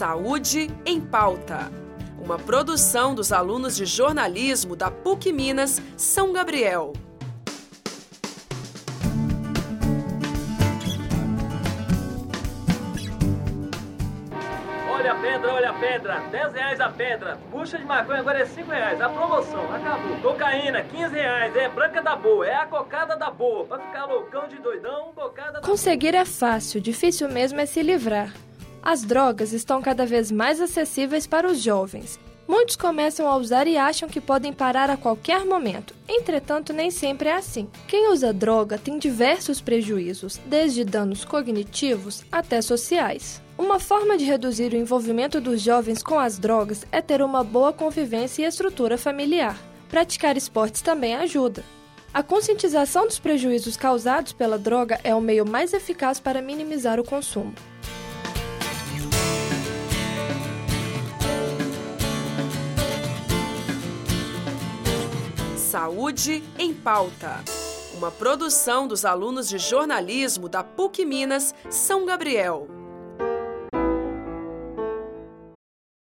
Saúde em Pauta. Uma produção dos alunos de jornalismo da PUC Minas, São Gabriel. Olha a pedra, olha a pedra, 10 reais a pedra. Bucha de maconha agora é 5 reais. A promoção, acabou. Cocaína, 15 reais. É branca da boa, é a cocada da boa. Pra ficar loucão de doidão, cocada da Conseguir é fácil, difícil mesmo é se livrar. As drogas estão cada vez mais acessíveis para os jovens. Muitos começam a usar e acham que podem parar a qualquer momento. Entretanto, nem sempre é assim. Quem usa droga tem diversos prejuízos, desde danos cognitivos até sociais. Uma forma de reduzir o envolvimento dos jovens com as drogas é ter uma boa convivência e estrutura familiar. Praticar esportes também ajuda. A conscientização dos prejuízos causados pela droga é o meio mais eficaz para minimizar o consumo. Saúde em Pauta. Uma produção dos alunos de jornalismo da PUC Minas, São Gabriel.